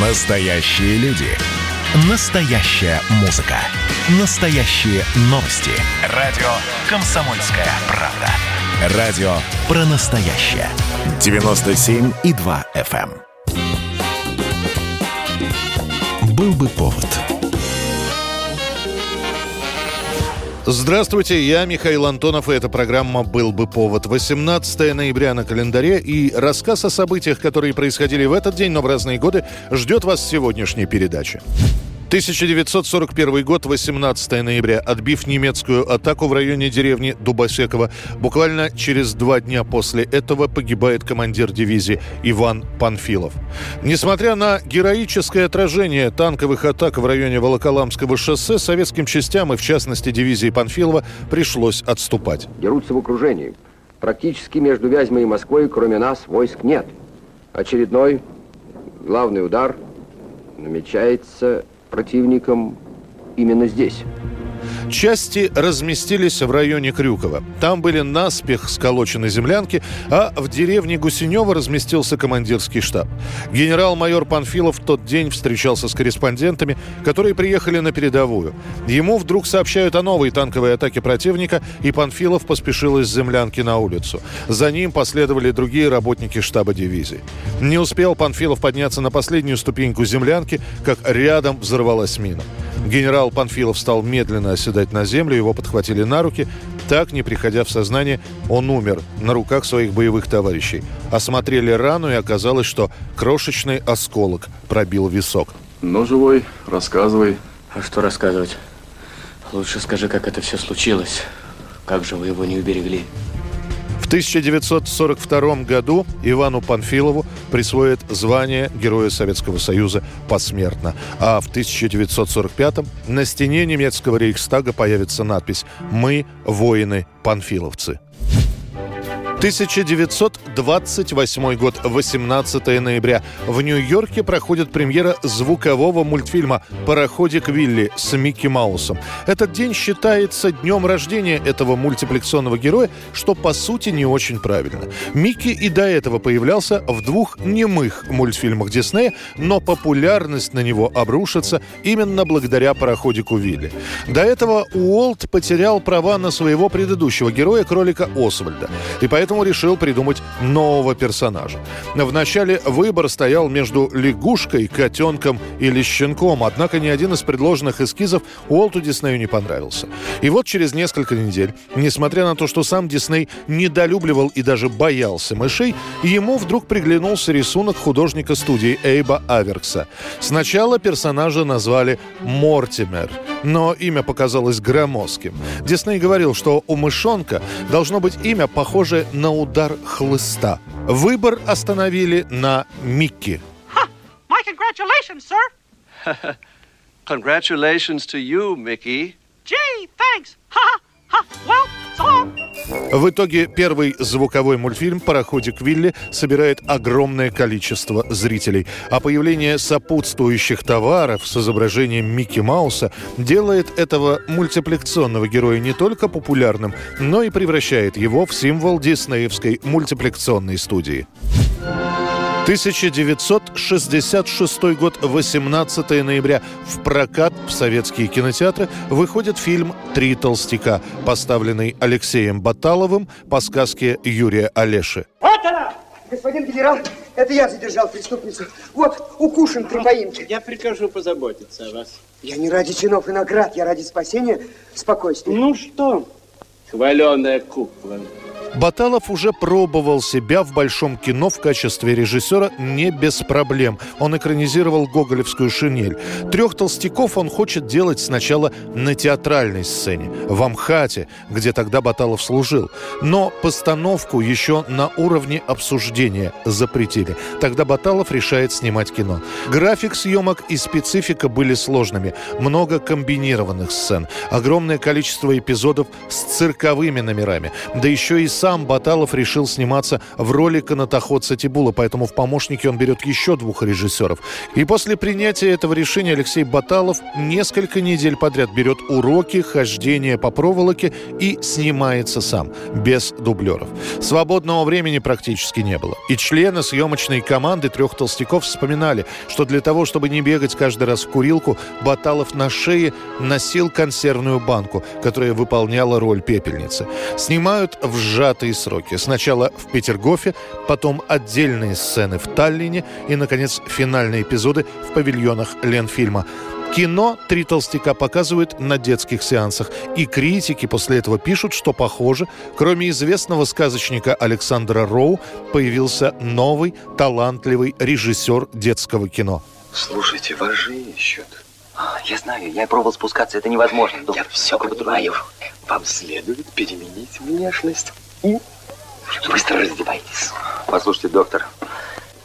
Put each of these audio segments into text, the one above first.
Настоящие люди. Настоящая музыка. Настоящие новости. Радио «Комсомольская правда». Радио про настоящее. 97,2 FM. эм. Был бы повод. Здравствуйте, я Михаил Антонов, и эта программа «Был бы повод». 18 ноября на календаре, и рассказ о событиях, которые происходили в этот день, но в разные годы, ждет вас в сегодняшней передаче. 1941 год, 18 ноября. Отбив немецкую атаку в районе деревни Дубосекова, буквально через два дня после этого погибает командир дивизии Иван Панфилов. Несмотря на героическое отражение танковых атак в районе Волоколамского шоссе, советским частям, и в частности дивизии Панфилова, пришлось отступать. Дерутся в окружении. Практически между Вязьмой и Москвой, кроме нас, войск нет. Очередной главный удар намечается противником именно здесь. Части разместились в районе Крюкова. Там были наспех сколочены землянки, а в деревне Гусенева разместился командирский штаб. Генерал-майор Панфилов в тот день встречался с корреспондентами, которые приехали на передовую. Ему вдруг сообщают о новой танковой атаке противника, и Панфилов поспешил из землянки на улицу. За ним последовали другие работники штаба дивизии. Не успел Панфилов подняться на последнюю ступеньку землянки, как рядом взорвалась мина. Генерал Панфилов стал медленно оседать на землю, его подхватили на руки. Так, не приходя в сознание, он умер на руках своих боевых товарищей. Осмотрели рану, и оказалось, что крошечный осколок пробил висок. Ну, живой, рассказывай. А что рассказывать? Лучше скажи, как это все случилось. Как же вы его не уберегли? В 1942 году Ивану Панфилову присвоят звание Героя Советского Союза посмертно. А в 1945 на стене немецкого рейхстага появится надпись «Мы воины панфиловцы». 1928 год, 18 ноября. В Нью-Йорке проходит премьера звукового мультфильма «Пароходик Вилли» с Микки Маусом. Этот день считается днем рождения этого мультипликационного героя, что по сути не очень правильно. Микки и до этого появлялся в двух немых мультфильмах Диснея, но популярность на него обрушится именно благодаря пароходику Вилли. До этого Уолт потерял права на своего предыдущего героя, кролика Освальда. И поэтому решил придумать нового персонажа. Вначале выбор стоял между лягушкой, котенком или щенком, однако ни один из предложенных эскизов Уолту Диснею не понравился. И вот через несколько недель, несмотря на то, что сам Дисней недолюбливал и даже боялся мышей, ему вдруг приглянулся рисунок художника студии Эйба Аверкса. Сначала персонажа назвали Мортимер, но имя показалось громоздким. Дисней говорил, что у мышонка должно быть имя, похожее на удар хлыста. Выбор остановили на Микки. My congratulations, sir. Congratulations to you, Mickey. Gee, thanks. Ha ha. Well, so long. В итоге первый звуковой мультфильм «Пароходик Вилли» собирает огромное количество зрителей. А появление сопутствующих товаров с изображением Микки Мауса делает этого мультипликационного героя не только популярным, но и превращает его в символ диснеевской мультипликационной студии. 1966 год, 18 ноября. В прокат в советские кинотеатры выходит фильм «Три толстяка», поставленный Алексеем Баталовым по сказке Юрия Олеши. Вот она. Господин генерал, это я задержал преступницу. Вот, укушен при поимке. Я прикажу позаботиться о вас. Я не ради чинов и наград, я ради спасения спокойствия. Ну что, хваленая кукла. Баталов уже пробовал себя в большом кино в качестве режиссера не без проблем. Он экранизировал гоголевскую шинель. Трех толстяков он хочет делать сначала на театральной сцене, в Амхате, где тогда Баталов служил. Но постановку еще на уровне обсуждения запретили. Тогда Баталов решает снимать кино. График съемок и специфика были сложными. Много комбинированных сцен. Огромное количество эпизодов с цирковыми номерами. Да еще и с сам Баталов решил сниматься в роли канатоходца Тибула, поэтому в помощники он берет еще двух режиссеров. И после принятия этого решения Алексей Баталов несколько недель подряд берет уроки хождения по проволоке и снимается сам, без дублеров. Свободного времени практически не было. И члены съемочной команды трех толстяков вспоминали, что для того, чтобы не бегать каждый раз в курилку, Баталов на шее носил консервную банку, которая выполняла роль пепельницы. Снимают в сжатые сроки. Сначала в Петергофе, потом отдельные сцены в Таллине и, наконец, финальные эпизоды в павильонах Ленфильма. Кино «Три толстяка» показывают на детских сеансах. И критики после этого пишут, что, похоже, кроме известного сказочника Александра Роу, появился новый талантливый режиссер детского кино. Слушайте, вас же ищут. А, я знаю, я пробовал спускаться, это невозможно. Я все понимаю. Вам следует переменить внешность. И быстро раздевайтесь. Послушайте, доктор,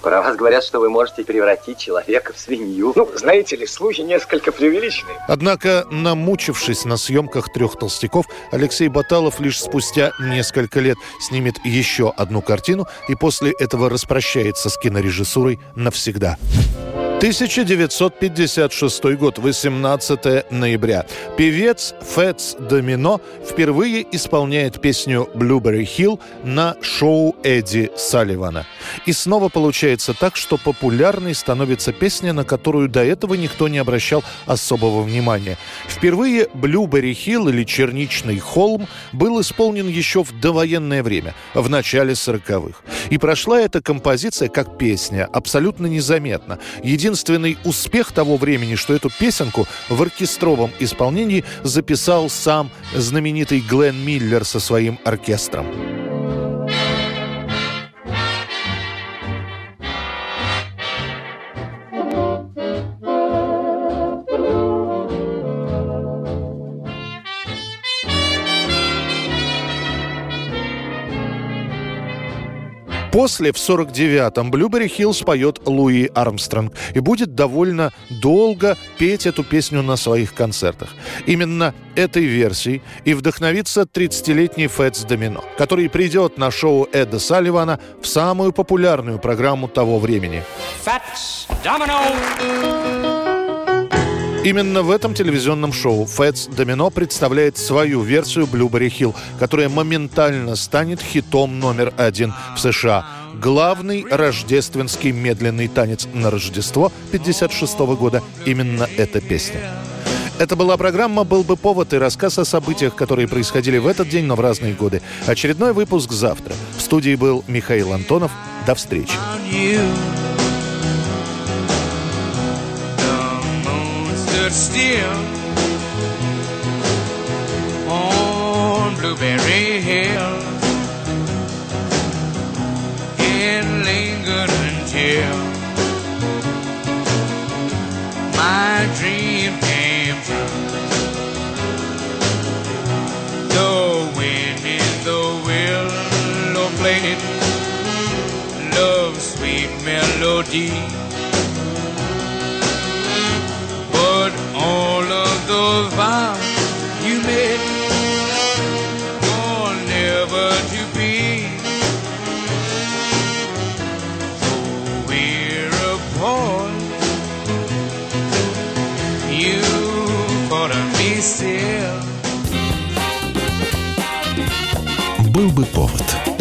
про вас говорят, что вы можете превратить человека в свинью. Ну, знаете ли, слухи несколько преувеличены. Однако, намучившись на съемках трех толстяков, Алексей Баталов лишь спустя несколько лет снимет еще одну картину и после этого распрощается с кинорежиссурой навсегда. 1956 год, 18 ноября. Певец Фэтс Домино впервые исполняет песню «Blueberry Hill» на шоу Эдди Салливана. И снова получается так, что популярной становится песня, на которую до этого никто не обращал особого внимания. Впервые «Blueberry Hill» или «Черничный холм» был исполнен еще в довоенное время, в начале 40-х. И прошла эта композиция как песня абсолютно незаметно. Единственное единственный успех того времени, что эту песенку в оркестровом исполнении записал сам знаменитый Глен Миллер со своим оркестром. После, в 49-м, Блюбери Хиллз поет Луи Армстронг и будет довольно долго петь эту песню на своих концертах. Именно этой версией и вдохновится 30-летний Фэтс Домино, который придет на шоу Эда Салливана в самую популярную программу того времени. Фэтс Домино! Именно в этом телевизионном шоу Фэтс Домино представляет свою версию Блюбери Хилл, которая моментально станет хитом номер один в США. Главный рождественский медленный танец на Рождество 1956 года – именно эта песня. Это была программа «Был бы повод» и рассказ о событиях, которые происходили в этот день, но в разные годы. Очередной выпуск завтра. В студии был Михаил Антонов. До встречи. Still on Blueberry Hill. It lingered until my dream came true. The wind in the willow played love's sweet melody. Был бы повод.